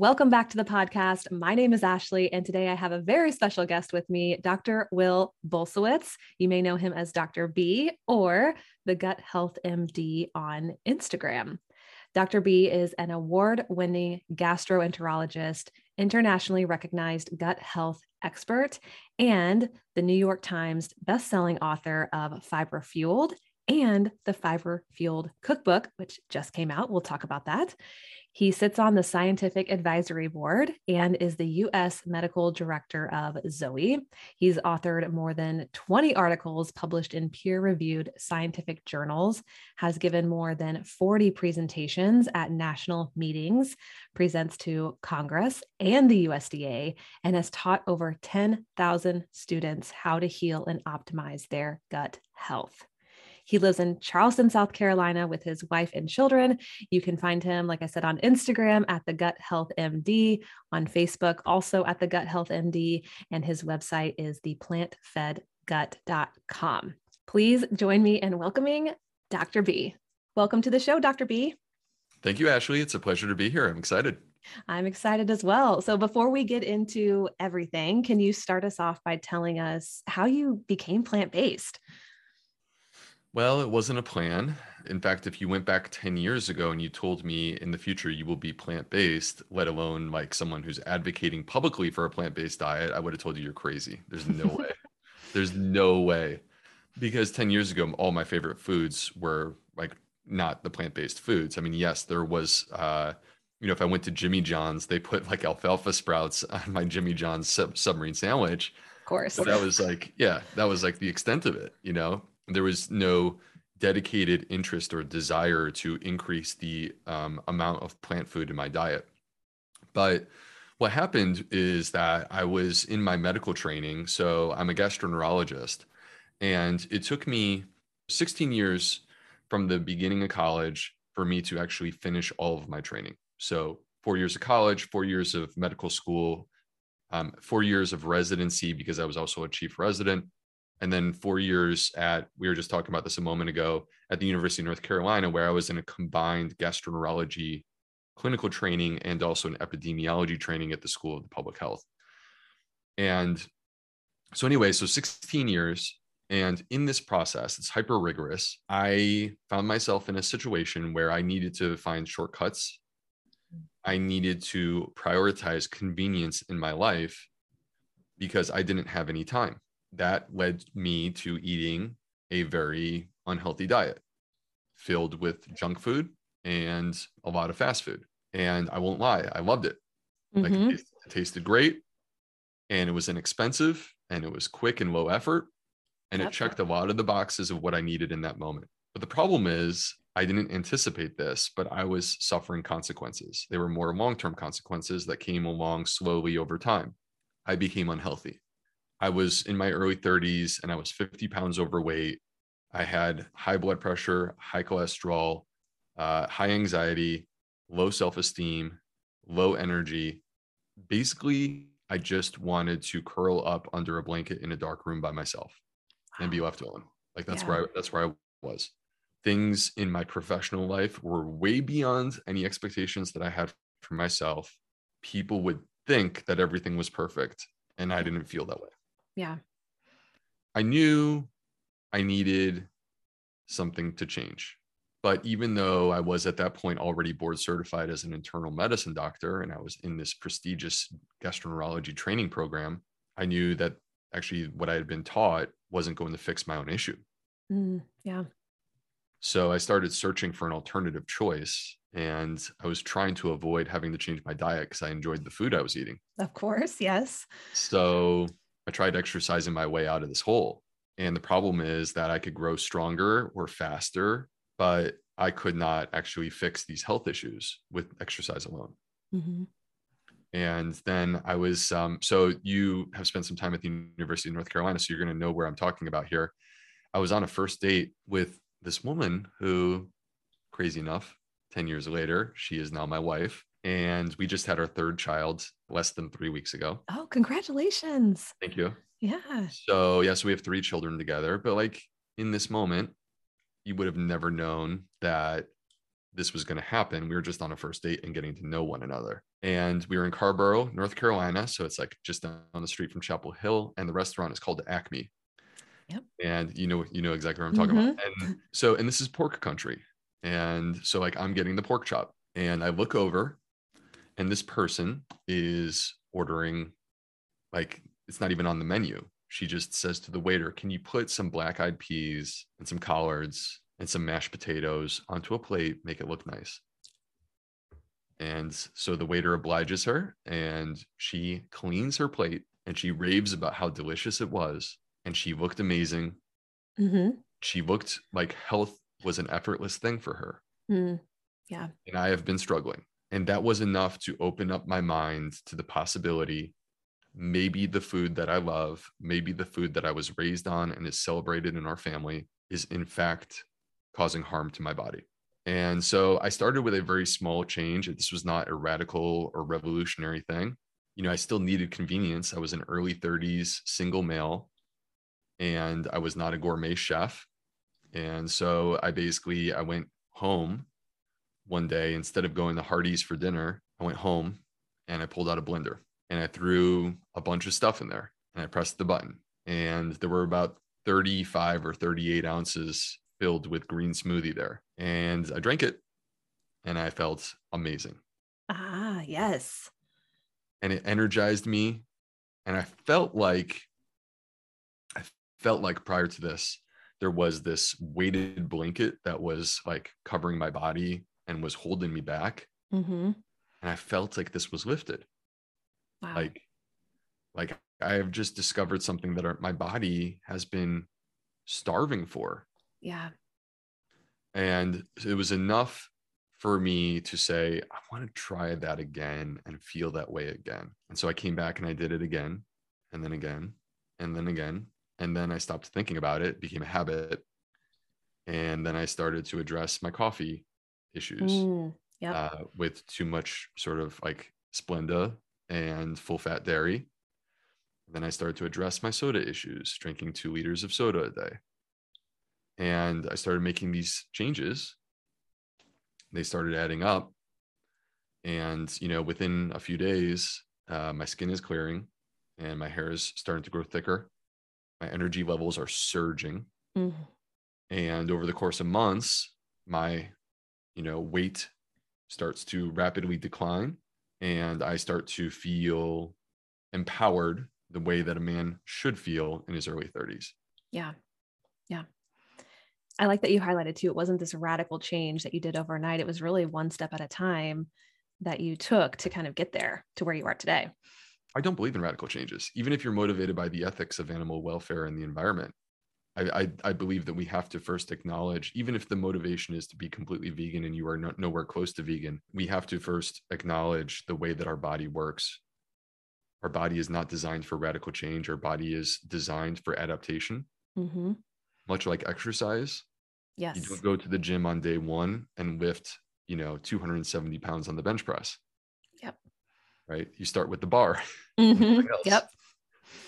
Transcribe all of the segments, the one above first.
Welcome back to the podcast. My name is Ashley, and today I have a very special guest with me, Dr. Will Bulsiewicz. You may know him as Dr. B or the Gut Health MD on Instagram. Dr. B is an award winning gastroenterologist, internationally recognized gut health expert, and the New York Times bestselling author of Fiber Fueled and the Fiber Fueled Cookbook, which just came out. We'll talk about that. He sits on the Scientific Advisory Board and is the U.S. Medical Director of Zoe. He's authored more than 20 articles published in peer reviewed scientific journals, has given more than 40 presentations at national meetings, presents to Congress and the USDA, and has taught over 10,000 students how to heal and optimize their gut health. He lives in Charleston, South Carolina with his wife and children. You can find him, like I said, on Instagram at the Gut Health MD, on Facebook, also at the Gut Health MD, and his website is theplantfedgut.com. Please join me in welcoming Dr. B. Welcome to the show, Dr. B. Thank you, Ashley. It's a pleasure to be here. I'm excited. I'm excited as well. So, before we get into everything, can you start us off by telling us how you became plant based? Well, it wasn't a plan. In fact, if you went back 10 years ago and you told me in the future you will be plant based, let alone like someone who's advocating publicly for a plant based diet, I would have told you you're crazy. There's no way. There's no way. Because 10 years ago, all my favorite foods were like not the plant based foods. I mean, yes, there was, uh, you know, if I went to Jimmy John's, they put like alfalfa sprouts on my Jimmy John's sub- submarine sandwich. Of course. But that was like, yeah, that was like the extent of it, you know? There was no dedicated interest or desire to increase the um, amount of plant food in my diet. But what happened is that I was in my medical training. So I'm a gastroenterologist. And it took me 16 years from the beginning of college for me to actually finish all of my training. So four years of college, four years of medical school, um, four years of residency because I was also a chief resident, and then four years at we were just talking about this a moment ago at the university of north carolina where i was in a combined gastroenterology clinical training and also an epidemiology training at the school of the public health. And so anyway so 16 years and in this process it's hyper rigorous i found myself in a situation where i needed to find shortcuts. I needed to prioritize convenience in my life because i didn't have any time that led me to eating a very unhealthy diet filled with junk food and a lot of fast food. And I won't lie, I loved it. Mm-hmm. Like it, mm-hmm. tasted, it tasted great and it was inexpensive and it was quick and low effort. And That's it checked a lot of the boxes of what I needed in that moment. But the problem is, I didn't anticipate this, but I was suffering consequences. They were more long term consequences that came along slowly over time. I became unhealthy. I was in my early 30s and I was 50 pounds overweight. I had high blood pressure, high cholesterol, uh, high anxiety, low self esteem, low energy. Basically, I just wanted to curl up under a blanket in a dark room by myself and be left alone. Like that's yeah. where I, that's where I was. Things in my professional life were way beyond any expectations that I had for myself. People would think that everything was perfect, and I didn't feel that way. Yeah. I knew I needed something to change. But even though I was at that point already board certified as an internal medicine doctor and I was in this prestigious gastroenterology training program, I knew that actually what I had been taught wasn't going to fix my own issue. Mm, yeah. So I started searching for an alternative choice and I was trying to avoid having to change my diet because I enjoyed the food I was eating. Of course, yes. So I tried exercising my way out of this hole. And the problem is that I could grow stronger or faster, but I could not actually fix these health issues with exercise alone. Mm-hmm. And then I was, um, so you have spent some time at the University of North Carolina, so you're going to know where I'm talking about here. I was on a first date with this woman who, crazy enough, 10 years later, she is now my wife. And we just had our third child less than three weeks ago. Oh, congratulations. Thank you. Yeah. So, yeah, so we have three children together. But like in this moment, you would have never known that this was going to happen. We were just on a first date and getting to know one another. And we were in Carrboro, North Carolina. So it's like just down the street from Chapel Hill. And the restaurant is called Acme. Yep. And you know, you know exactly what I'm talking about. Mm-hmm. And so, and this is pork country. And so like I'm getting the pork chop and I look over and this person is ordering like it's not even on the menu. She just says to the waiter, "Can you put some black-eyed peas and some collards and some mashed potatoes onto a plate, make it look nice?" And so the waiter obliges her and she cleans her plate and she raves about how delicious it was and she looked amazing. Mm-hmm. She looked like health was an effortless thing for her. Mm. Yeah. And I have been struggling. And that was enough to open up my mind to the possibility maybe the food that I love, maybe the food that I was raised on and is celebrated in our family is in fact causing harm to my body. And so I started with a very small change. This was not a radical or revolutionary thing. You know, I still needed convenience. I was an early 30s single male and I was not a gourmet chef. And so I basically I went home one day instead of going to Hardee's for dinner, I went home and I pulled out a blender and I threw a bunch of stuff in there and I pressed the button. And there were about 35 or 38 ounces filled with green smoothie there. And I drank it and I felt amazing. Ah, yes. And it energized me. And I felt like, I felt like prior to this, there was this weighted blanket that was like covering my body and was holding me back. Mm-hmm. And I felt like this was lifted. Wow. like like i have just discovered something that our, my body has been starving for yeah. and it was enough for me to say i want to try that again and feel that way again and so i came back and i did it again and then again and then again and then i stopped thinking about it, it became a habit and then i started to address my coffee issues Mm, yep. uh, with too much sort of like Splenda and full fat dairy. Then I started to address my soda issues, drinking two liters of soda a day. And I started making these changes. They started adding up. And, you know, within a few days, uh, my skin is clearing and my hair is starting to grow thicker. My energy levels are surging. Mhm. And over the course of months, my, you know, weight starts to rapidly decline and I start to feel empowered the way that a man should feel in his early 30s. Yeah. Yeah. I like that you highlighted too. It wasn't this radical change that you did overnight. It was really one step at a time that you took to kind of get there to where you are today. I don't believe in radical changes, even if you're motivated by the ethics of animal welfare and the environment. I, I, I believe that we have to first acknowledge, even if the motivation is to be completely vegan and you are no, nowhere close to vegan, we have to first acknowledge the way that our body works. Our body is not designed for radical change. Our body is designed for adaptation, Mm-hmm. much like exercise. Yes. You don't go to the gym on day one and lift, you know, 270 pounds on the bench press. Yep. Right. You start with the bar Mhm. Yep.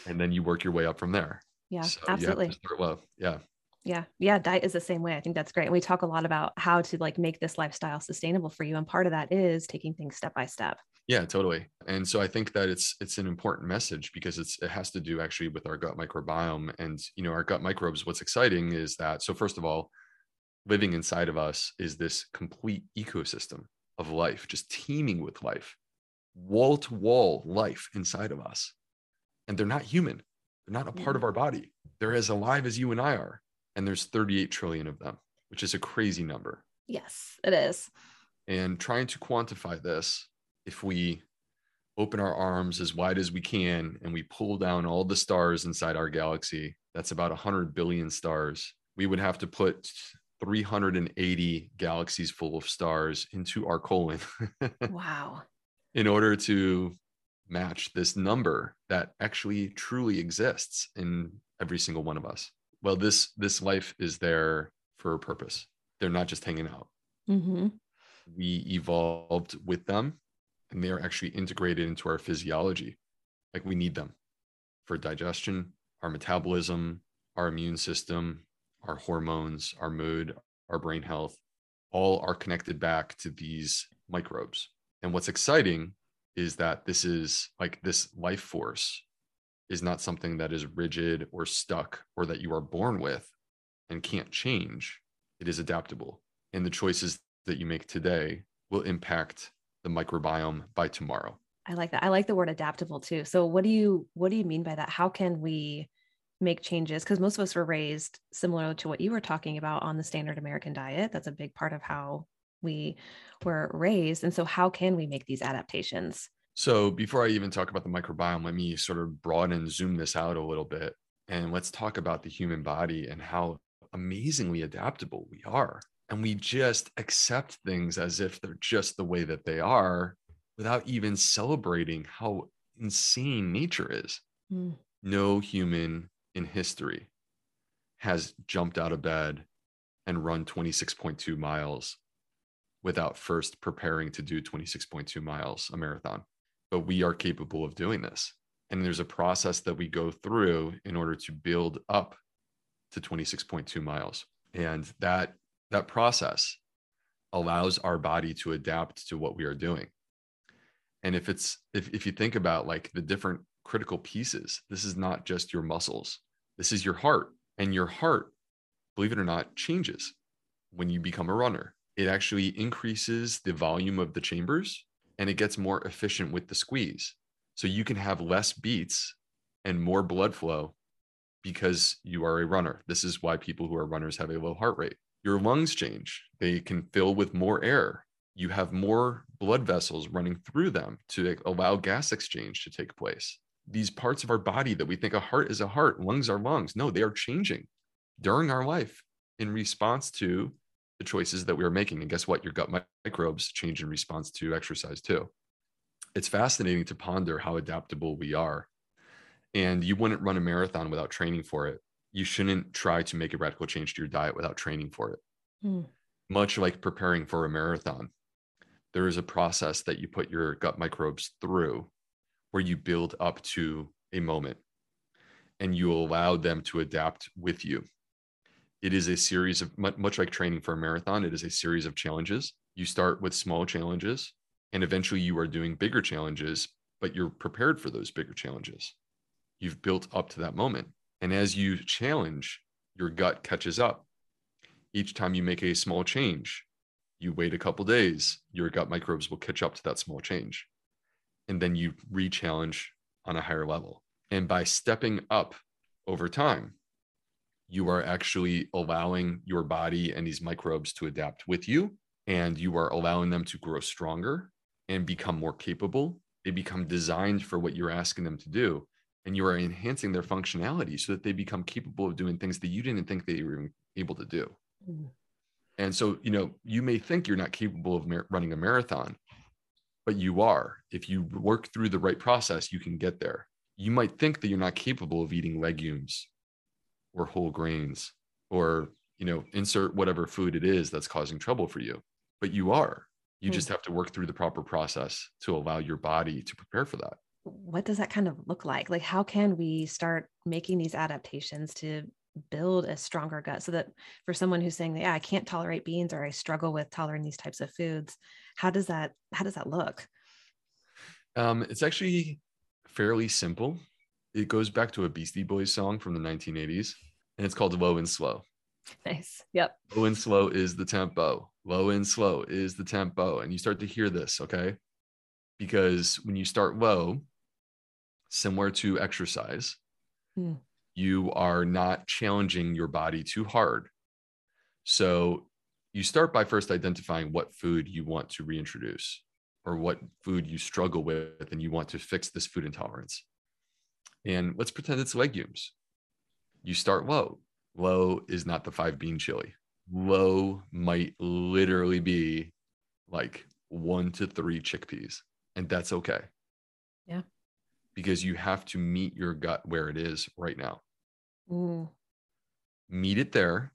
and then you work your way up from there. Yeah. So absolutely. You have to start low. Yeah. Yeah. Yeah. Diet is the same way. I think that's great. And We talk a lot about how to like make this lifestyle sustainable for you. And part of that is taking things step by step. Yeah, totally. And so I think that it's it's an important message because it's it has to do actually with our gut microbiome and you know our gut microbes what's exciting is that so first of all living inside of us is this complete ecosystem of life just teeming with life wall to wall life inside of us and they're not human they're not a part of mm-hmm. our body. They're as alive as you and I are and there's 38 trillion of them which is a crazy number. Yes, it is. and trying to quantify this if we open our arms as wide as we can and we pull down all the stars inside our galaxy that's about 100 billion stars. We would have to put 380 galaxies full of stars into our colon. Wow. in order to match this number that actually truly exists in every single one of us. Well, this this life is there for a purpose. They're not just hanging out. Mm-hmm. We evolved with them, and they are actually integrated into our physiology. Like we need them for digestion, our metabolism, our immune system, our hormones, our mood, our brain health, all are connected back to these microbes. And what's exciting is that this is like this life force is not something that is rigid or stuck or that you are born with and can't change. It is adaptable. And the choices that you make today will impact the microbiome by tomorrow. I like that. I like the word adaptable too. So what do you what do you mean by that? How can we make changes because most of us were raised similar to what you were talking about on the standard American diet. That's a big part of how we were raised. And so, how can we make these adaptations? So, before I even talk about the microbiome, let me sort of broaden, zoom this out a little bit, and let's talk about the human body and how amazingly adaptable we are. And we just accept things as if they're just the way that they are without even celebrating how insane nature is. Mm. No human in history has jumped out of bed and run 26.2 miles without first preparing to do 26.2 miles a marathon but we are capable of doing this and there's a process that we go through in order to build up to 26.2 miles and that that process allows our body to adapt to what we are doing and if it's if, if you think about like the different critical pieces. This is not just your muscles, this is your heart. And your heart, believe it or not, changes when you become a runner. It actually increases the volume of the chambers and it gets more efficient with the squeeze. So you can have less beats and more blood flow because you are a runner. This is why people who are runners have a low heart rate. Your lungs change, they can fill with more air. You have more blood vessels running through them to allow gas exchange to take place these parts of our body that we think a heart is a heart, lungs are lungs. No, they are changing during our life in response to the choices that we are making. And guess what? Your gut microbes change in response to exercise too. It's fascinating to ponder how adaptable we are. And you wouldn't run a marathon without training for it. You shouldn't try to make a radical change to your diet without training for it. Mm. Much like preparing for a marathon, there is a process that you put your gut microbes through where you build up to a moment and you allow them to adapt with you. It is a series of much like training for a marathon, it is a series of challenges. You start with small challenges and eventually you are doing bigger challenges, but you're prepared for those bigger challenges. You've built up to that moment. And as you challenge, your gut catches up. Each time you make a small change, you wait a couple days, your gut microbes will catch up to that small change and then you re-challenge on a higher level. And by stepping up over time, you are actually allowing your body and these microbes to adapt with you, and you are allowing them to grow stronger and become more capable. They become designed for what you're asking them to do, and you are enhancing their functionality so that they become capable of doing things that you didn't think they were able to do. Mm. And so, you know, you may think you're not capable of mar- running a marathon, but you are. If you work through the right process, you can get there. You might think that you're not capable of eating legumes or whole grains or, you know, insert whatever food it is that's causing trouble for you, but you are. You mm. just have to work through the proper process to allow your body to prepare for that. What does that kind of look like? Like, how can we start making these adaptations to build a stronger gut so that for someone who's saying yeah i can't tolerate beans or i struggle with tolerating these types of foods how does that how does that look um, it's actually fairly simple it goes back to a beastie boys song from the 1980s and it's called low and slow. Nice. Yep. Low and slow is the tempo. Low and slow is the tempo. And you start to hear this okay? Because when you start low similar to exercise hmm. you are not challenging your body too hard. So you start by first identifying what food you want to reintroduce or what food you struggle with and you want to fix this food intolerance. And let's pretend it's legumes. You start low. Low is not the five bean chili. Low might literally be like one to three chickpeas, and that's okay. Yeah. because you have to meet your gut where it is right now. Mm. Meet it there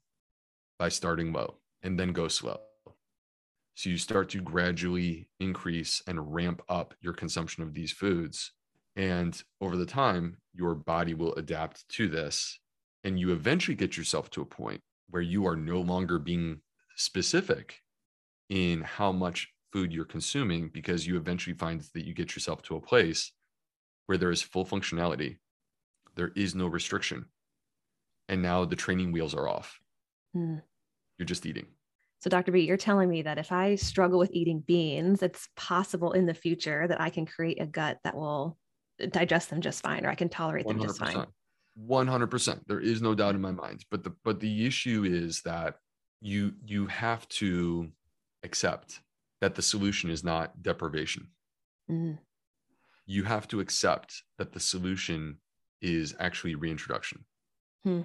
by starting low and then go slow. So you start to gradually increase and ramp up your consumption of these foods. And over the time, your body will adapt to this. And you eventually get yourself to a point where you are no longer being specific in how much food you're consuming because you eventually find that you get yourself to a place where there is full functionality. There is no restriction. And now the training wheels are off. Mm. You're just eating. So, Dr. B, you're telling me that if I struggle with eating beans, it's possible in the future that I can create a gut that will digest them just fine, or I can tolerate them just fine. 100%. There is no doubt in my mind. But the but the issue is that you you have to accept that the solution is not deprivation. Mm. You have to accept that the solution is actually reintroduction. Hmm.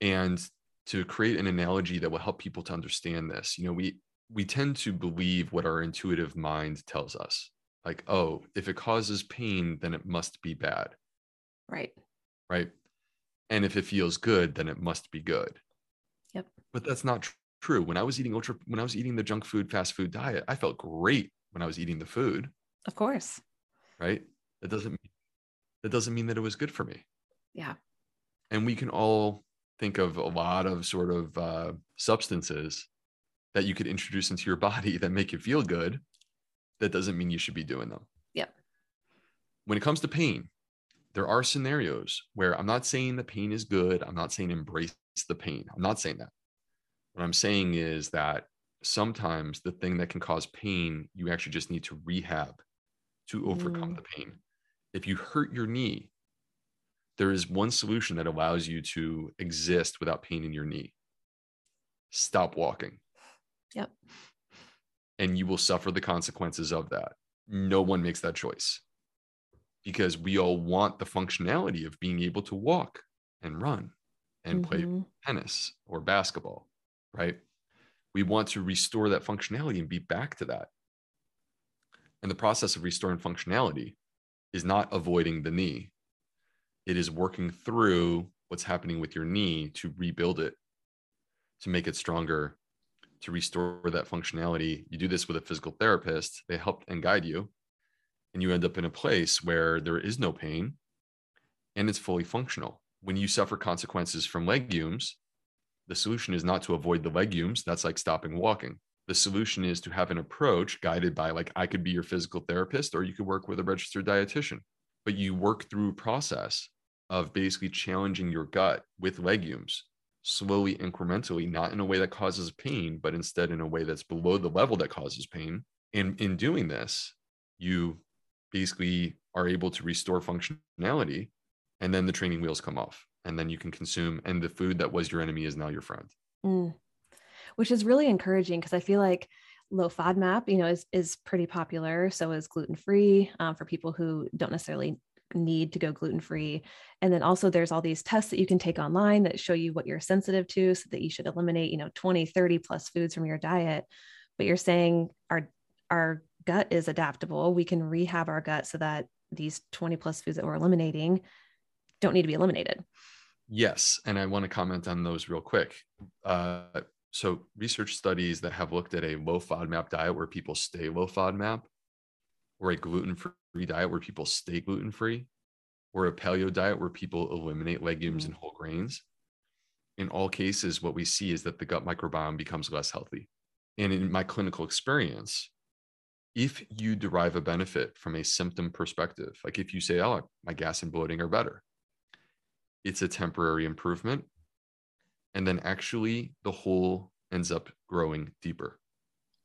And to create an analogy that will help people to understand this you know we we tend to believe what our intuitive mind tells us like oh if it causes pain then it must be bad. Right. Right? And if it feels good then it must be good. Yep. But that's not tr- true. When i was eating ultra when i was eating the junk food fast food diet i felt great when i was eating the food. Of course. Right? That doesn't that doesn't mean that it was good for me. Yeah. And we can all think of a lot of sort of uh, substances that you could introduce into your body that make you feel good. That doesn't mean you should be doing them. Yep. When it comes to pain, there are scenarios where I'm not saying the pain is good. I'm not saying embrace the pain. I'm not saying that. What I'm saying is that sometimes the thing that can cause pain, you actually just need to rehab to overcome Mm. the pain. If you hurt your knee, there is one solution that allows you to exist without pain in your knee. Stop walking. Yep. And you will suffer the consequences of that. No one makes that choice because we all want the functionality of being able to walk and run and play Mhm. tennis or basketball, right? We want to restore that functionality and be back to that. And the process of restoring functionality is not avoiding the knee, it is working through what's happening with your knee to rebuild it, to make it stronger, to restore that functionality. You do this with a physical therapist, they help and guide you, and you end up in a place where there is no pain and it's fully functional. When you suffer consequences from legumes, the solution is not to avoid the legumes. That's like stopping walking. The solution is to have an approach guided by, like, I could be your physical therapist, or you could work with a registered dietitian. But you work through a process of basically challenging your gut with legumes slowly, incrementally, not in a way that causes pain, but instead in a way that's below the level that causes pain. And in doing this, you basically are able to restore functionality and then the training wheels come off and then you can consume and the food that was your enemy is now your friend Mm. Which is really encouraging because I feel like low FODMAP, you know, is is pretty popular. So is gluten free um, for people who don't necessarily need to go gluten free. And then also there's all these tests that you can take online that show you what you're sensitive to so that you should eliminate, you know, 20, 30 plus foods from your diet. But you're saying our our gut is adaptable. We can rehab our gut so that these 20 plus foods that we're eliminating don't need to be eliminated. yes and i want to comment on those real quick uh, so research studies that have looked at a low fodmap diet where people stay low fodmap or a gluten-free diet where people stay gluten-free or a paleo diet where people eliminate legumes and mm. whole grains. In all cases what we see is that the gut microbiome becomes less healthy. And in my clinical experience if you derive a benefit from a symptom perspective like if you say oh my gas and bloating are better it's a temporary improvement. And then actually the hole ends up growing deeper.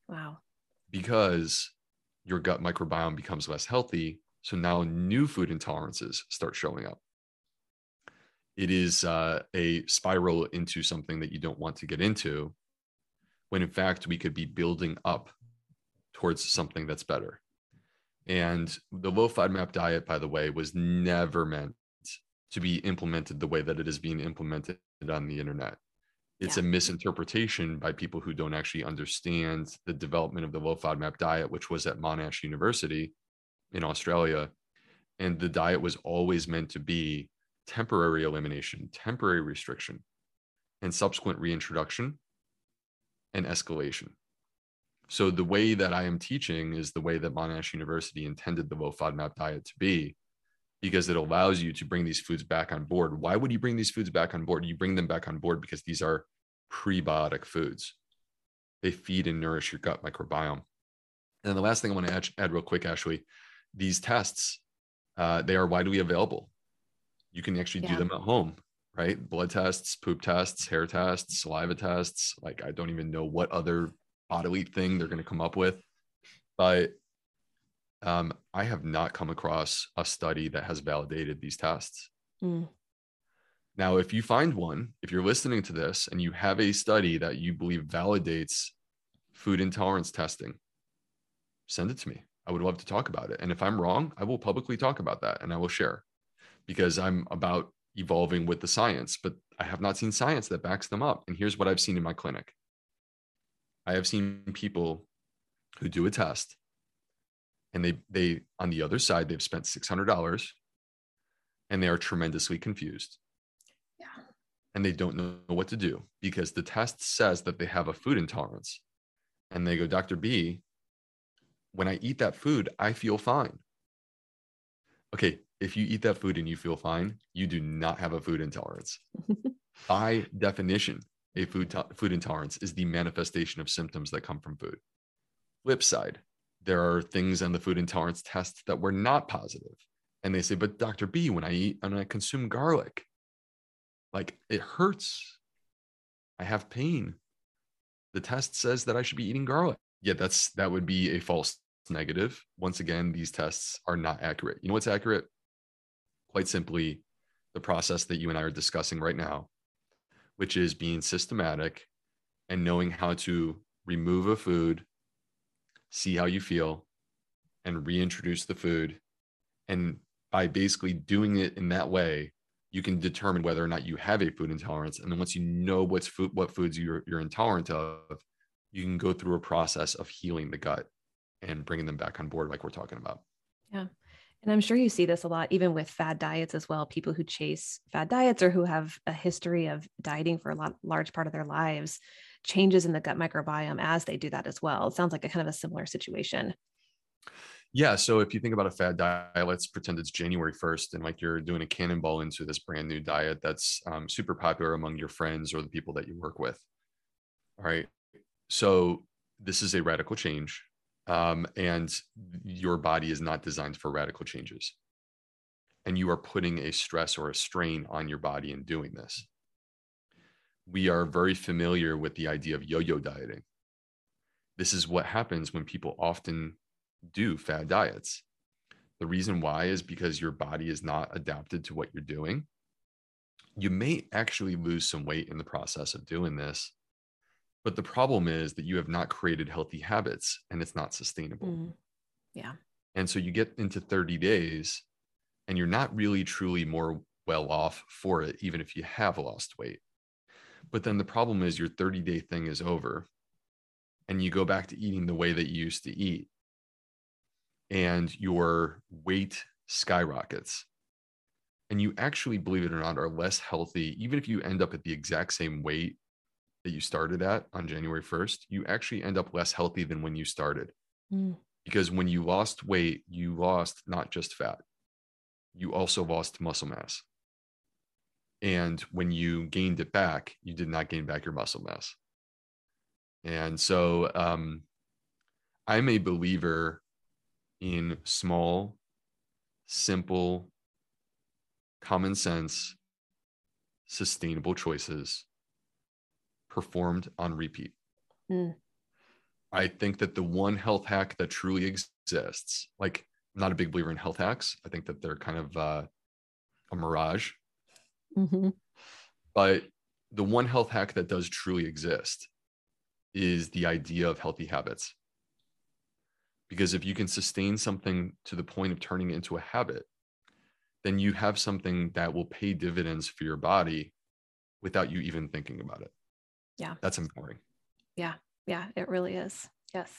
Wow. because your gut microbiome becomes less healthy. So now new food intolerances start showing up. It is uh, a spiral into something that you don't want to get into, when in fact we could be building up towards something that's better. And the low FODMAP diet, by the way, was never meant to be implemented the way that it is being implemented on the internet. It's Yeah. a misinterpretation by people who don't actually understand the development of the low FODMAP diet, which was at Monash University in Australia. And the diet was always meant to be temporary elimination, temporary restriction, and subsequent reintroduction and escalation. So the way that I am teaching is the way that Monash University intended the low FODMAP diet to be, because it allows you to bring these foods back on board. Why would you bring these foods back on board? You bring them back on board because these are prebiotic foods. They feed and nourish your gut microbiome. And the last thing I want to add, add real quick, Ashley, these tests, uh, they are widely available. You can actually yeah. do them at home, right? Blood tests, poop tests, hair tests, saliva tests. Like I don't even know what other bodily thing they're going to come up with, but um, I have not come across a study that has validated these tests. Mm. Now, if you find one, if you're listening to this and you have a study that you believe validates food intolerance testing, send it to me. I would love to talk about it. And if I'm wrong, I will publicly talk about that and I will share because I'm about evolving with the science, but I have not seen science that backs them up. And here's what I've seen in my clinic I have seen people who do a test and they they on the other side they've spent $600 and they are tremendously confused. Yeah. And they don't know what to do because the test says that they have a food intolerance. And they go dr b when i eat that food i feel fine. Okay if you eat that food and you feel fine you do not have a food intolerance. By definition a food, to- food intolerance is the manifestation of symptoms that come from food. Flip side there are things on the food intolerance test that were not positive. And they say, but Dr. B, when I eat and I consume garlic, like it hurts. I have pain. The test says that I should be eating garlic. Yeah, that's that would be a false negative. Once again, these tests are not accurate. You know what's accurate? Quite simply, the process that you and I are discussing right now, which is being systematic and knowing how to remove a food see how you feel, and reintroduce the food. And by basically doing it in that way, you can determine whether or not you have a food intolerance. And then once you know what's food, what foods you're, you're intolerant of, you can go through a process of healing the gut and bringing them back on board, like we're talking about. Yeah. And I'm sure you see this a lot, even with fad diets as well. People who chase fad diets or who have a history of dieting for a lot, large part of their lives changes in the gut microbiome as they do that as well. It sounds like a kind of a similar situation. Yeah. So if you think about a fad diet, let's pretend it's January 1st and like you're doing a cannonball into this brand new diet that's um, super popular among your friends or the people that you work with. All right. So this is a radical change. Um, and your body is not designed for radical changes. And you are putting a stress or a strain on your body in doing this we are very familiar with the idea of yo yo dieting. This is what happens when people often do fad diets. The reason why is because your body is not adapted to what you're doing. You may actually lose some weight in the process of doing this. But the problem is that you have not created healthy habits and it's not sustainable. Mm. Yeah. And so you get into 30 days and you're not really truly more well off for it, even if you have lost weight. But then the problem is your 30 day thing is over and you go back to eating the way that you used to eat and your weight skyrockets. And you actually, believe it or not, are less healthy. Even if you end up at the exact same weight that you started at on January 1st, you actually end up less healthy than when you started. Mm. Because when you lost weight, you lost not just fat, you also lost muscle mass. And when you gained it back, you did not gain back your muscle mass. And so um, I'm a believer in small, simple, common sense, sustainable choices performed on repeat. Mm. I think that the one health hack that truly exists, like I'm not a big believer in health hacks. I think that they're kind of uh, a mirage. Mm-hmm. But the one health hack that does truly exist is the idea of healthy habits. Because if you can sustain something to the point of turning it into a habit, then you have something that will pay dividends for your body without you even thinking about it. Yeah. That's empowering. Yeah. Yeah, it really is. Yes.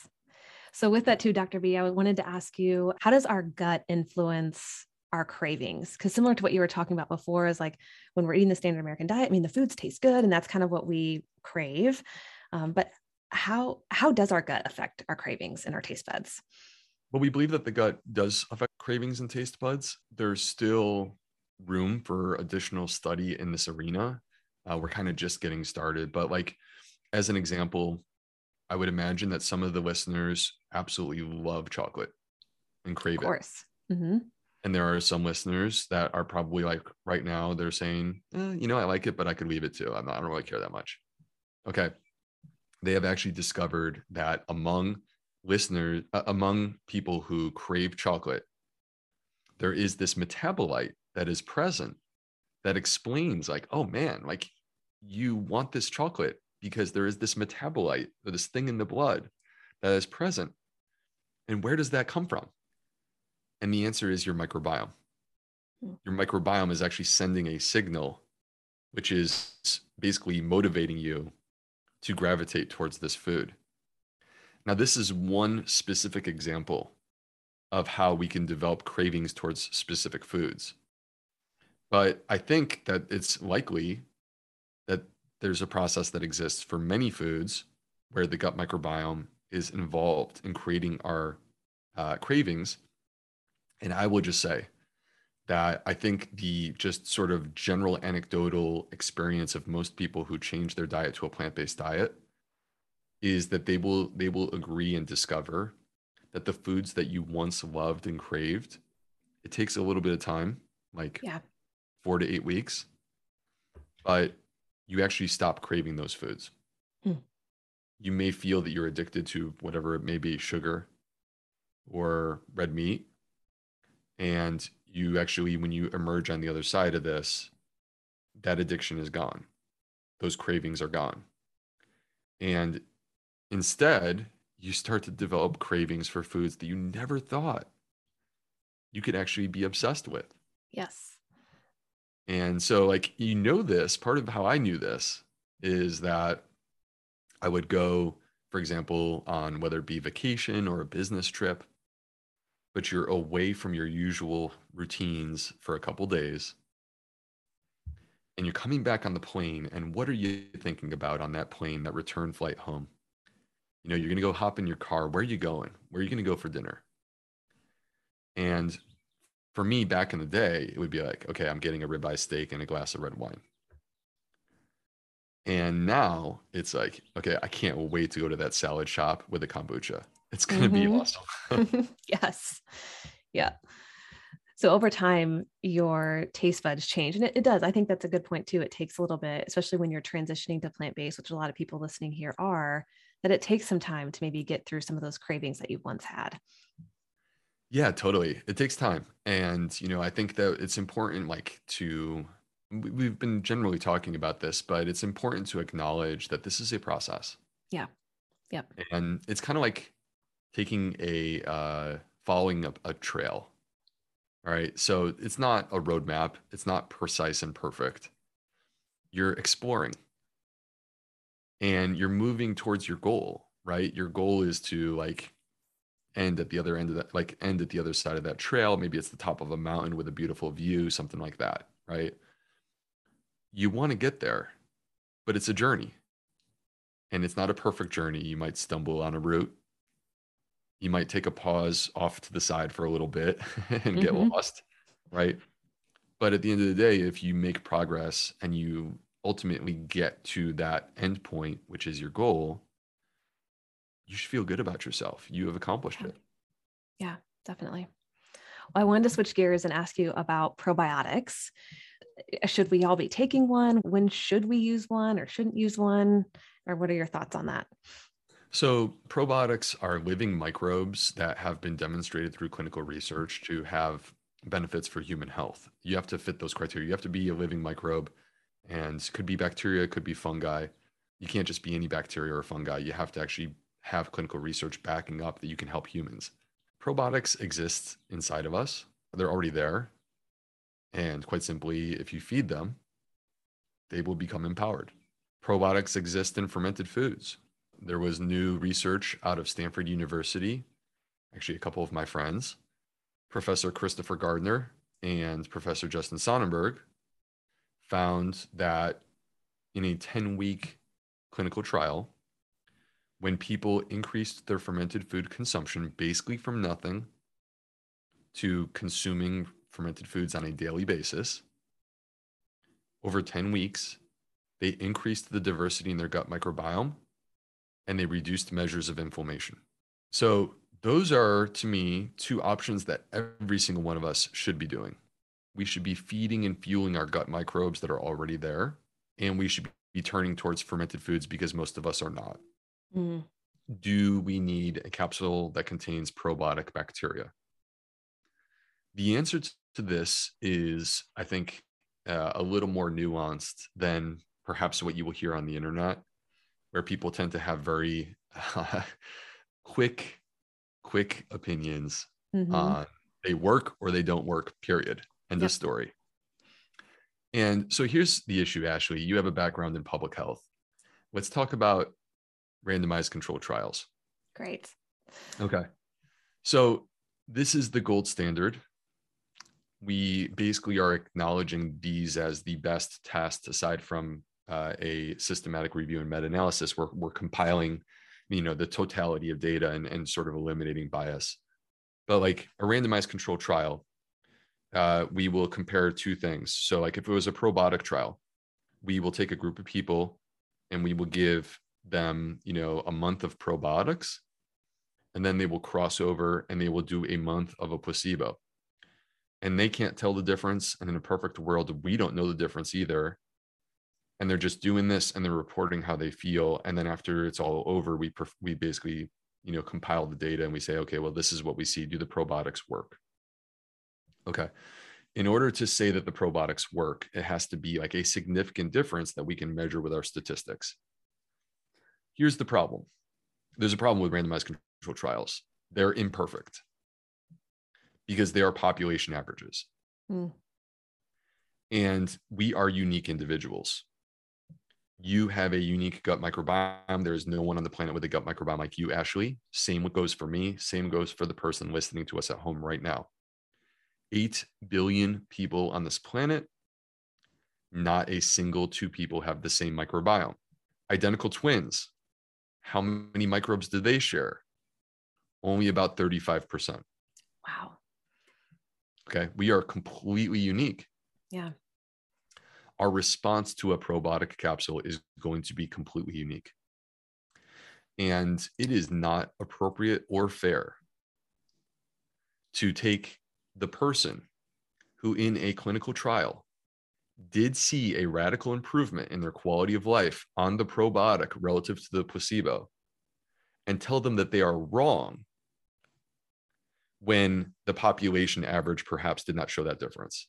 So with that too, Dr. B, I wanted to ask you, how does our gut influence our cravings because similar to what you were talking about before is like when we're eating the standard american diet i mean the foods taste good and that's kind of what we crave um, but how how does our gut affect our cravings and our taste buds well we believe that the gut does affect cravings and taste buds there's still room for additional study in this arena uh, we're kind of just getting started but like as an example i would imagine that some of the listeners absolutely love chocolate and crave it. of course. it mm-hmm. and there are some listeners that are probably like right now they're saying eh, you know i like it but i could leave it too I'm not, i don't really care that much okay they have actually discovered that among listeners uh, among people who crave chocolate there is this metabolite that is present that explains like oh man like you want this chocolate because there is this metabolite or this thing in the blood that is present. And where does that come from? And the answer is your microbiome. Hmm. your microbiome is actually sending a signal which is basically motivating you to gravitate towards this food. Now this is one specific example of how we can develop cravings towards specific foods but I think that it's likely that there's a process that exists for many foods where the gut microbiome is involved in creating our uh, cravings. And I will just say that I think the just sort of general anecdotal experience of most people who change their diet to a plant-based diet is that they will they will agree and discover that the foods that you once loved and craved it takes a little bit of time like yeah four to eight weeks, but you actually stop craving those foods. Hmm. You may feel that you're addicted to whatever it may be sugar or red meat. And you actually, when you emerge on the other side of this, that addiction is gone. Those cravings are gone. And instead, you start to develop cravings for foods that you never thought you could actually be obsessed with. Yes. And so, like, you know, this part of how I knew this is that I would go, for example, on whether it be vacation or a business trip, but you're away from your usual routines for a couple days. And you're coming back on the plane. And what are you thinking about on that plane, that return flight home? You know, you're going to go hop in your car. Where are you going? Where are you going to go for dinner? And for me back in the day, it would be like, okay, I'm getting a ribeye steak and a glass of red wine. And now it's like, okay, I can't wait to go to that salad shop with a kombucha. It's going to mm-hmm. be awesome. yes. Yeah. So over time, your taste buds change. And it, it, does. I think that's a good point too. It takes a little bit, especially when you're transitioning to plant based, which a lot of people listening here are, that it takes some time to maybe get through some of those cravings that you once had. Yeah, totally. It takes time. And, you know, I think that it's important, like, to, we've been generally talking about this, but it's important to acknowledge that this is a process. Yeah. Yep. And it's kind of like taking a, uh, following a, a trail. All right. So it's not a roadmap, it's not precise and perfect. You're exploring and you're moving towards your goal, right? Your goal is to, like, end at the other end of that like end at the other side of that trail. Maybe it's the top of a mountain with a beautiful view something like that right? You want to get there but it's a journey. And it's not a perfect journey. You might stumble on a route. You might take a pause off to the side for a little bit and get mm-hmm. lost right? But at the end of the day if you make progress and you ultimately get to that end point which is your goal you should feel good about yourself. You have accomplished it. Yeah, definitely. Well, I wanted to switch gears and ask you about probiotics. Should we all be taking one? When should we use one or shouldn't use one? Or what are your thoughts on that? So, probiotics are living microbes that have been demonstrated through clinical research to have benefits for human health. You have to fit those criteria. You have to be a living microbe and could be bacteria, could be fungi. You can't just be any bacteria or fungi. You have to actually have clinical research backing up that you can help humans. Probiotics exist inside of us, they're already there. And quite simply, if you feed them, they will become empowered. Probiotics exist in fermented foods. There was new research out of Stanford University, actually, a couple of my friends, Professor Christopher Gardner and Professor Justin Sonnenberg found that in a 10 week clinical trial, when people increased their fermented food consumption basically from nothing to consuming fermented foods on a daily basis, over 10 weeks, they increased the diversity in their gut microbiome and they reduced measures of inflammation. So, those are to me two options that every single one of us should be doing. We should be feeding and fueling our gut microbes that are already there, and we should be turning towards fermented foods because most of us are not. Mm. Do we need a capsule that contains probiotic bacteria? The answer to this is, I think, uh, a little more nuanced than perhaps what you will hear on the internet, where people tend to have very uh, quick, quick opinions mm-hmm. on they work or they don't work. Period. End yep. of story. And so here's the issue, Ashley. You have a background in public health. Let's talk about randomized controlled trials. Great. Okay. So this is the gold standard. We basically are acknowledging these as the best test aside from uh, a systematic review and meta-analysis. We're, we're compiling, you know, the totality of data and, and sort of eliminating bias. But like a randomized controlled trial, uh, we will compare two things. So, like if it was a probiotic trial, we will take a group of people and we will give them, you know, a month of probiotics, and then they will cross over and they will do a month of a placebo. And they can't tell the difference. And in a perfect world, we don't know the difference either. And they're just doing this and they're reporting how they feel. And then after it's all over, we we basically, you know, compile the data and we say, okay, well, this is what we see. Do the probiotics work? Okay. In order to say that the probiotics work, it has to be like a significant difference that we can measure with our statistics. Here's the problem there's a problem with randomized control trials, they're imperfect because they are population averages. Mm. And we are unique individuals. You have a unique gut microbiome. There is no one on the planet with a gut microbiome like you, Ashley. Same goes for me. Same goes for the person listening to us at home right now. 8 billion people on this planet, not a single two people have the same microbiome. Identical twins, how many microbes do they share? Only about 35%. Wow. Okay. We are completely unique. Yeah. Our response to a probiotic capsule is going to be completely unique. And it is not appropriate or fair to take the person who, in a clinical trial, did see a radical improvement in their quality of life on the probiotic relative to the placebo and tell them that they are wrong when the population average perhaps did not show that difference,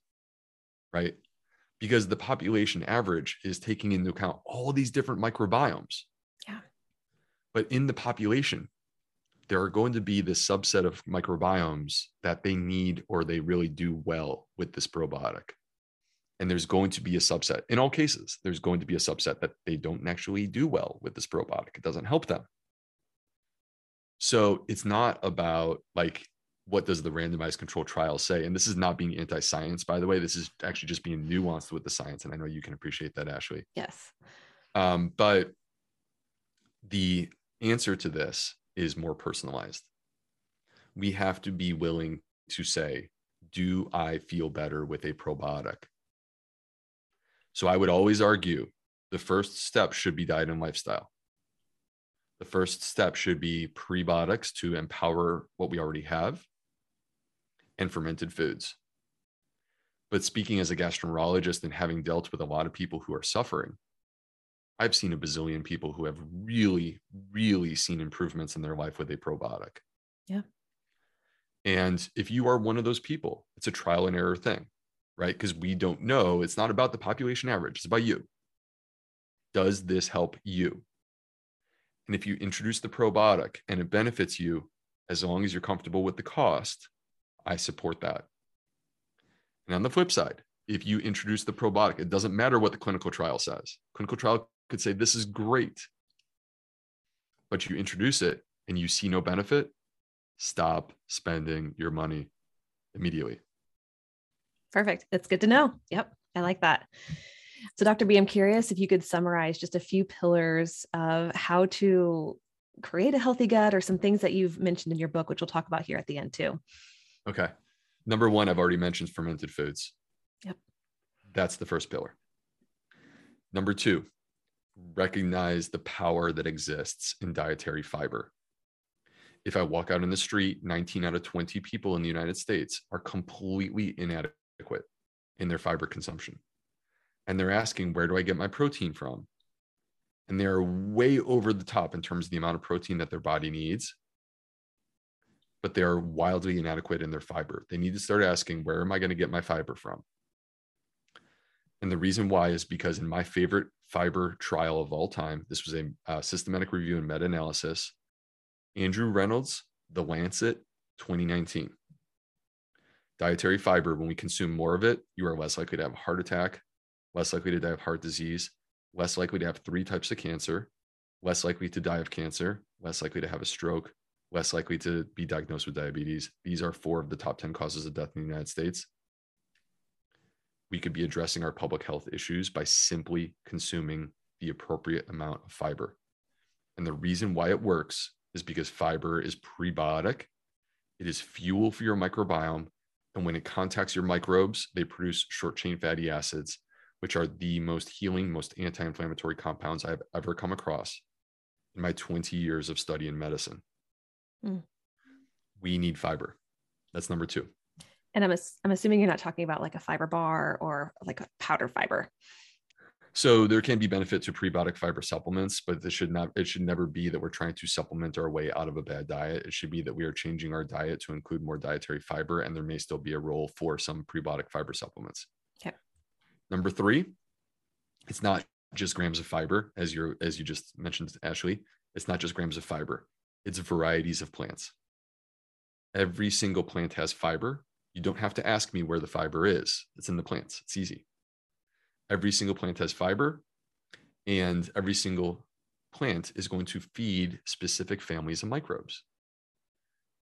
right? Because the population average is taking into account all these different microbiomes. Yeah. But in the population, there are going to be this subset of microbiomes that they need or they really do well with this probiotic. And there's going to be a subset in all cases, there's going to be a subset that they don't actually do well with this probiotic. It doesn't help them. So it's not about like, what does the randomized control trial say? And this is not being anti science, by the way. This is actually just being nuanced with the science. And I know you can appreciate that, Ashley. Yes. Um, but the answer to this is more personalized. We have to be willing to say, do I feel better with a probiotic? So I would always argue the first step should be diet and lifestyle. The first step should be prebiotics to empower what we already have and fermented foods. But speaking as a gastroenterologist and having dealt with a lot of people who are suffering, I've seen a bazillion people who have really, really seen improvements in their life with a probiotic. Yeah. And if you are one of those people, it's a trial and error thing, right? Because we don't know. It's not about the population average, it's about you. Does this help you? And if you introduce the probiotic and it benefits you, as long as you're comfortable with the cost, I support that. And on the flip side, if you introduce the probiotic, it doesn't matter what the clinical trial says. Clinical trial could say, This is great. But you introduce it and you see no benefit, stop spending your money immediately. Perfect. That's good to know. Yep. I like that. So, Dr. B, I'm curious if you could summarize just a few pillars of how to create a healthy gut or some things that you've mentioned in your book, which we'll talk about here at the end too. Okay. Number one, I've already mentioned fermented foods. Yep. That's the first pillar. Number two, recognize the power that exists in dietary fiber. If I walk out in the street, 19 out of 20 people in the United States are completely inadequate in their fiber consumption. And they're asking, where do I get my protein from? And they're way over the top in terms of the amount of protein that their body needs, but they are wildly inadequate in their fiber. They need to start asking, where am I going to get my fiber from? And the reason why is because in my favorite fiber trial of all time, this was a uh, systematic review and meta analysis. Andrew Reynolds, The Lancet, 2019. Dietary fiber, when we consume more of it, you are less likely to have a heart attack, less likely to die of heart disease, less likely to have three types of cancer, less likely to die of cancer, less likely to have a stroke, less likely to be diagnosed with diabetes. These are four of the top 10 causes of death in the United States we could be addressing our public health issues by simply consuming the appropriate amount of fiber. And the reason why it works is because fiber is prebiotic, it is fuel for your microbiome. And when it contacts your microbes, they produce short chain fatty acids, which are the most healing, most anti inflammatory compounds I've ever come across in my 20 years of study in medicine. Mm. We need fiber. That's number two. And I'm, I'm assuming you're not talking about like a fiber bar or like a powder fiber. So there can be benefit to prebiotic fiber supplements, but this should not it should never be that we're trying to supplement our way out of a bad diet. It should be that we are changing our diet to include more dietary fiber, and there may still be a role for some prebiotic fiber supplements. Okay. Number three, it's not just grams of fiber, as you as you just mentioned, Ashley. It's not just grams of fiber, it's varieties of plants. Every single plant has fiber, you don't have to ask me where the fiber is. It's in the plants. It's easy. Every single plant has fiber, and every single plant is going to feed specific families of microbes.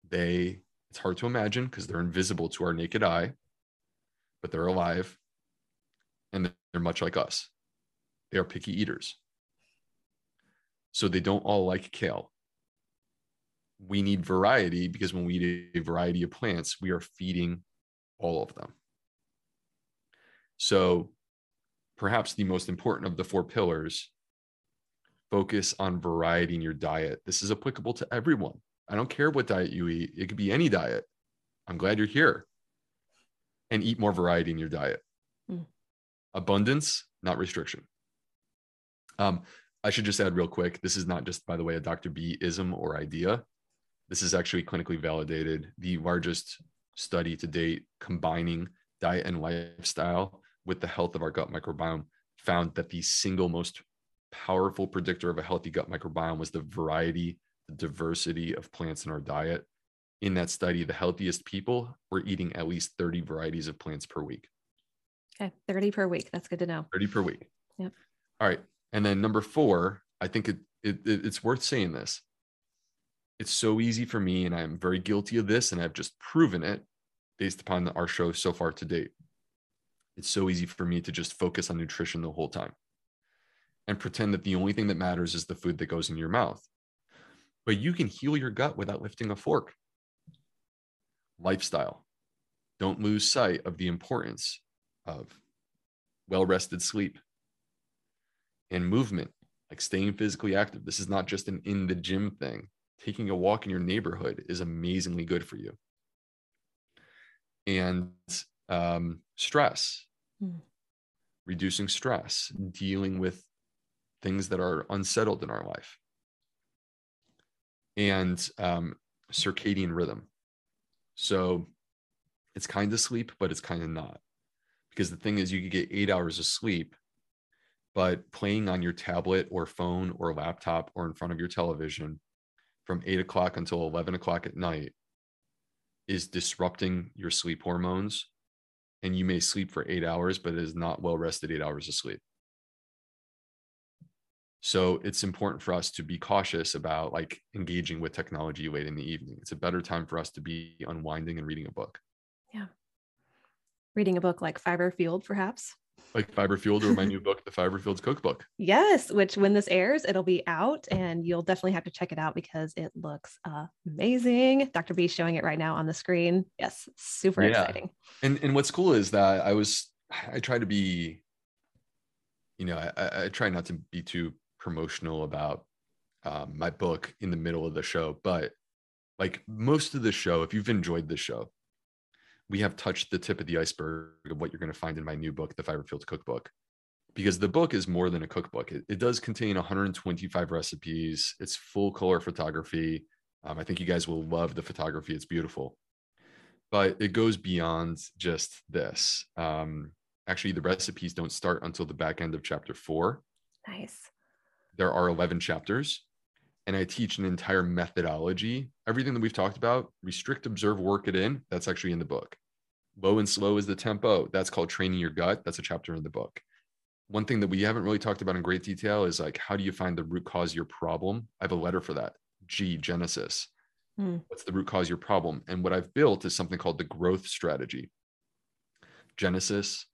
They, it's hard to imagine because they're invisible to our naked eye, but they're alive and they're much like us. They are picky eaters. So they don't all like kale we need variety because when we eat a variety of plants, we are feeding all of them. So perhaps the most important of the four pillars focus on variety in your diet. This is applicable to everyone. I don't care what diet you eat, it could be any diet. I'm glad you're here. And eat more variety in your diet. Mm. Abundance, not restriction. Um, I should just add real quick this is not just, by the way, a Dr. B ism or idea. This is actually clinically validated, the largest study to date combining diet and lifestyle with the health of our gut microbiome found that the single most powerful predictor of a healthy gut microbiome was the variety, the diversity of plants in our diet. In that study, the healthiest people were eating at least 30 varieties of plants per week. Okay, 30 per week. That's good to know. 30 per week. Yep. All right. And then number four, I think it, it, it's worth saying this it's so easy for me, and I'm very guilty of this, and I've just proven it based upon our show so far to date. It's so easy for me to just focus on nutrition the whole time and pretend that the only thing that matters is the food that goes in your mouth. But you can heal your gut without lifting a fork. Lifestyle. Don't lose sight of the importance of well rested sleep and movement, like staying physically active. This is not just an in the gym thing taking a walk in your neighborhood is amazingly good for you. And um, stress, mm. reducing stress, dealing with things that are unsettled in our life, and um, circadian rhythm. So it's kind of sleep, but it's kind of not. Because the thing is, you could get eight hours of sleep, but playing on your tablet or phone or laptop or in front of your television from eight o'clock until 11 o'clock at night is disrupting your sleep hormones. And you may sleep for eight hours, but it is not well rested eight hours of sleep. So it's important for us to be cautious about like engaging with technology late in the evening. It's a better time for us to be unwinding and reading a book. Yeah. Reading a book like Fiber Fueled, perhaps like Fiber Fueled or my new book, The Fiber Fueled Cookbook. Yes, which when this airs, it'll be out and you'll definitely have to check it out because it looks amazing. Dr. B showing it right now on the screen. Yes, super yeah. exciting. And and what's cool is that I was I try to be, you know, I, I try not to be too promotional about um, my book in the middle of the show, but like most of the show, if you've enjoyed the show, we have touched the tip of the iceberg of what you're going to find in my new book, The Fiber Fueled Cookbook. Because the book is more than a cookbook. It, it does contain 125 recipes. It's full color photography. Um, I think you guys will love the photography. It's beautiful. But it goes beyond just this. Um, actually, the recipes don't start until the back end of chapter four. Nice. There are 11 chapters and I teach an entire methodology. Everything that we've talked about, restrict, observe, work it in, that's actually in the book. Low and slow is the tempo. That's called training your gut. That's a chapter in the book. One thing that we haven't really talked about in great detail is like, how do you find the root cause of your problem? I have a letter for that. G, Genesis. Hmm. What's the root cause of your problem? And what I've built is something called the growth strategy. Genesis,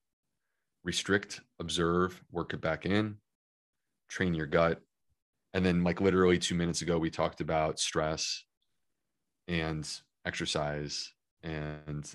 restrict, observe, work it back in, train your gut, and then like literally two minutes ago we talked about stress and exercise and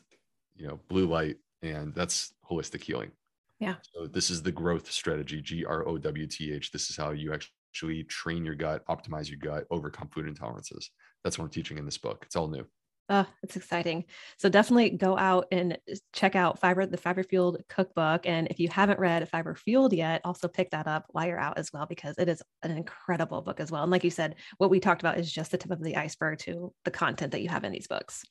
you know blue light and that's holistic healing. Yeah. So this is the growth strategy g-r-o-w-t-h this is how you actually train your gut optimize your gut overcome food intolerances. That's what i'm teaching in this book. It's all new Oh, it's exciting. So definitely go out and check out Fiber, the Fiber Fueled cookbook. And if you haven't read Fiber Fueled yet, also pick that up while you're out as well, because it is an incredible book as well. And like you said, what we talked about is just the tip of the iceberg to the content that you have in these books.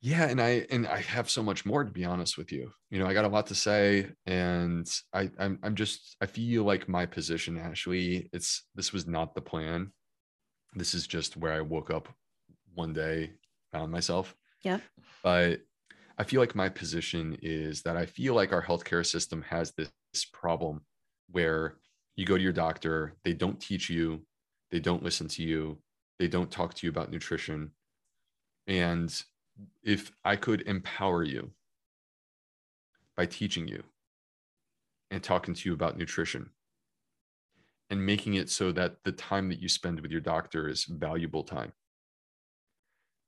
Yeah, and I and I have so much more to be honest with you. You know, I got a lot to say, and I I'm I'm just I feel like my position, Ashley, it's this was not the plan. This is just where I woke up one day found myself. Yeah. But I feel like my position is that I feel like our healthcare system has this problem where you go to your doctor, they don't teach you, they don't listen to you, they don't talk to you about nutrition. And if I could empower you by teaching you and talking to you about nutrition and making it so that the time that you spend with your doctor is valuable time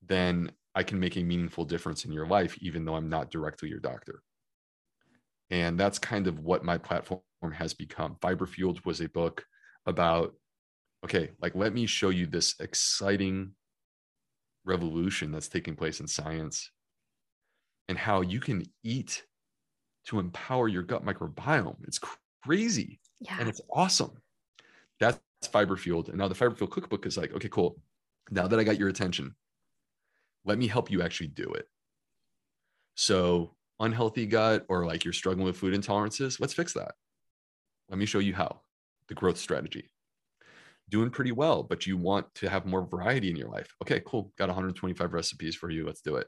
then I can make a meaningful difference in your life, even though I'm not directly your doctor. And that's kind of what my platform has become. Fiber Fueled was a book about, okay, like let me show you this exciting revolution that's taking place in science and how you can eat to empower your gut microbiome. It's crazy. Yeah. And it's awesome. That's fiber fueled. And now the fiber fueled cookbook is like, okay, cool. Now that I got your attention, let me help you actually do it. So, unhealthy gut or like you're struggling with food intolerances, let's fix that. Let me show you how the growth strategy. Doing pretty well, but you want to have more variety in your life. Okay, cool. Got 125 recipes for you. Let's do it.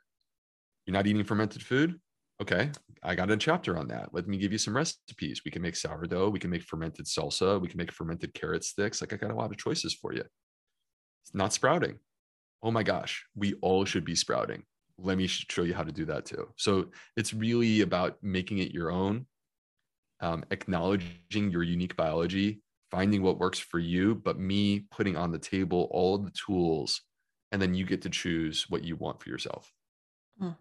You're not eating fermented food? Okay, I got a chapter on that. Let me give you some recipes. We can make sourdough. We can make fermented salsa. We can make fermented carrot sticks. Like I got a lot of choices for you. It's not sprouting oh my gosh, we all should be sprouting. Let me show you how to do that too. So it's really about making it your own, um, acknowledging your unique biology, finding what works for you, but me putting on the table all the tools, and then you get to choose what you want for yourself. Mm.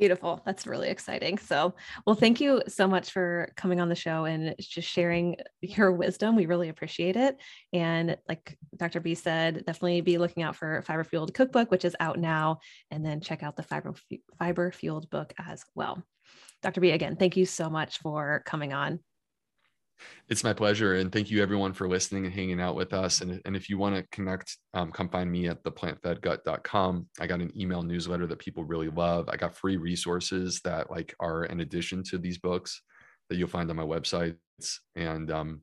Beautiful. That's really exciting. So, well, thank you so much for coming on the show and just sharing your wisdom. We really appreciate it. And like Dr. B said, definitely be looking out for Fiber Fueled Cookbook, which is out now, and then check out the Fiber, Fiber Fueled book as well. Dr. B, again, thank you so much for coming on. It's my pleasure. And thank you everyone for listening and hanging out with us. And, and if you want to connect, um, come find me at theplantfedgut.com. I got an email newsletter that people really love. I got free resources that like are in addition to these books that you'll find on my websites. And, um,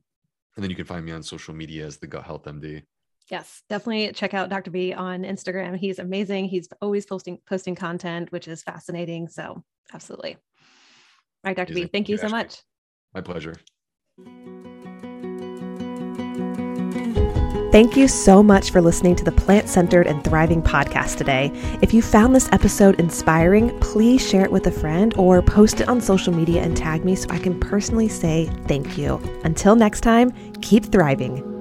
and then you can find me on social media as the Gut Health MD. Yes, definitely check out Dr. B on Instagram. He's amazing. He's always posting posting content, which is fascinating. So absolutely. All right, Dr. Amazing. B, thank you so much. My pleasure. Thank you so much for listening to the Plant Centered and Thriving podcast today. If you found this episode inspiring, please share it with a friend or post it on social media and tag me so I can personally say thank you. Until next time, keep thriving.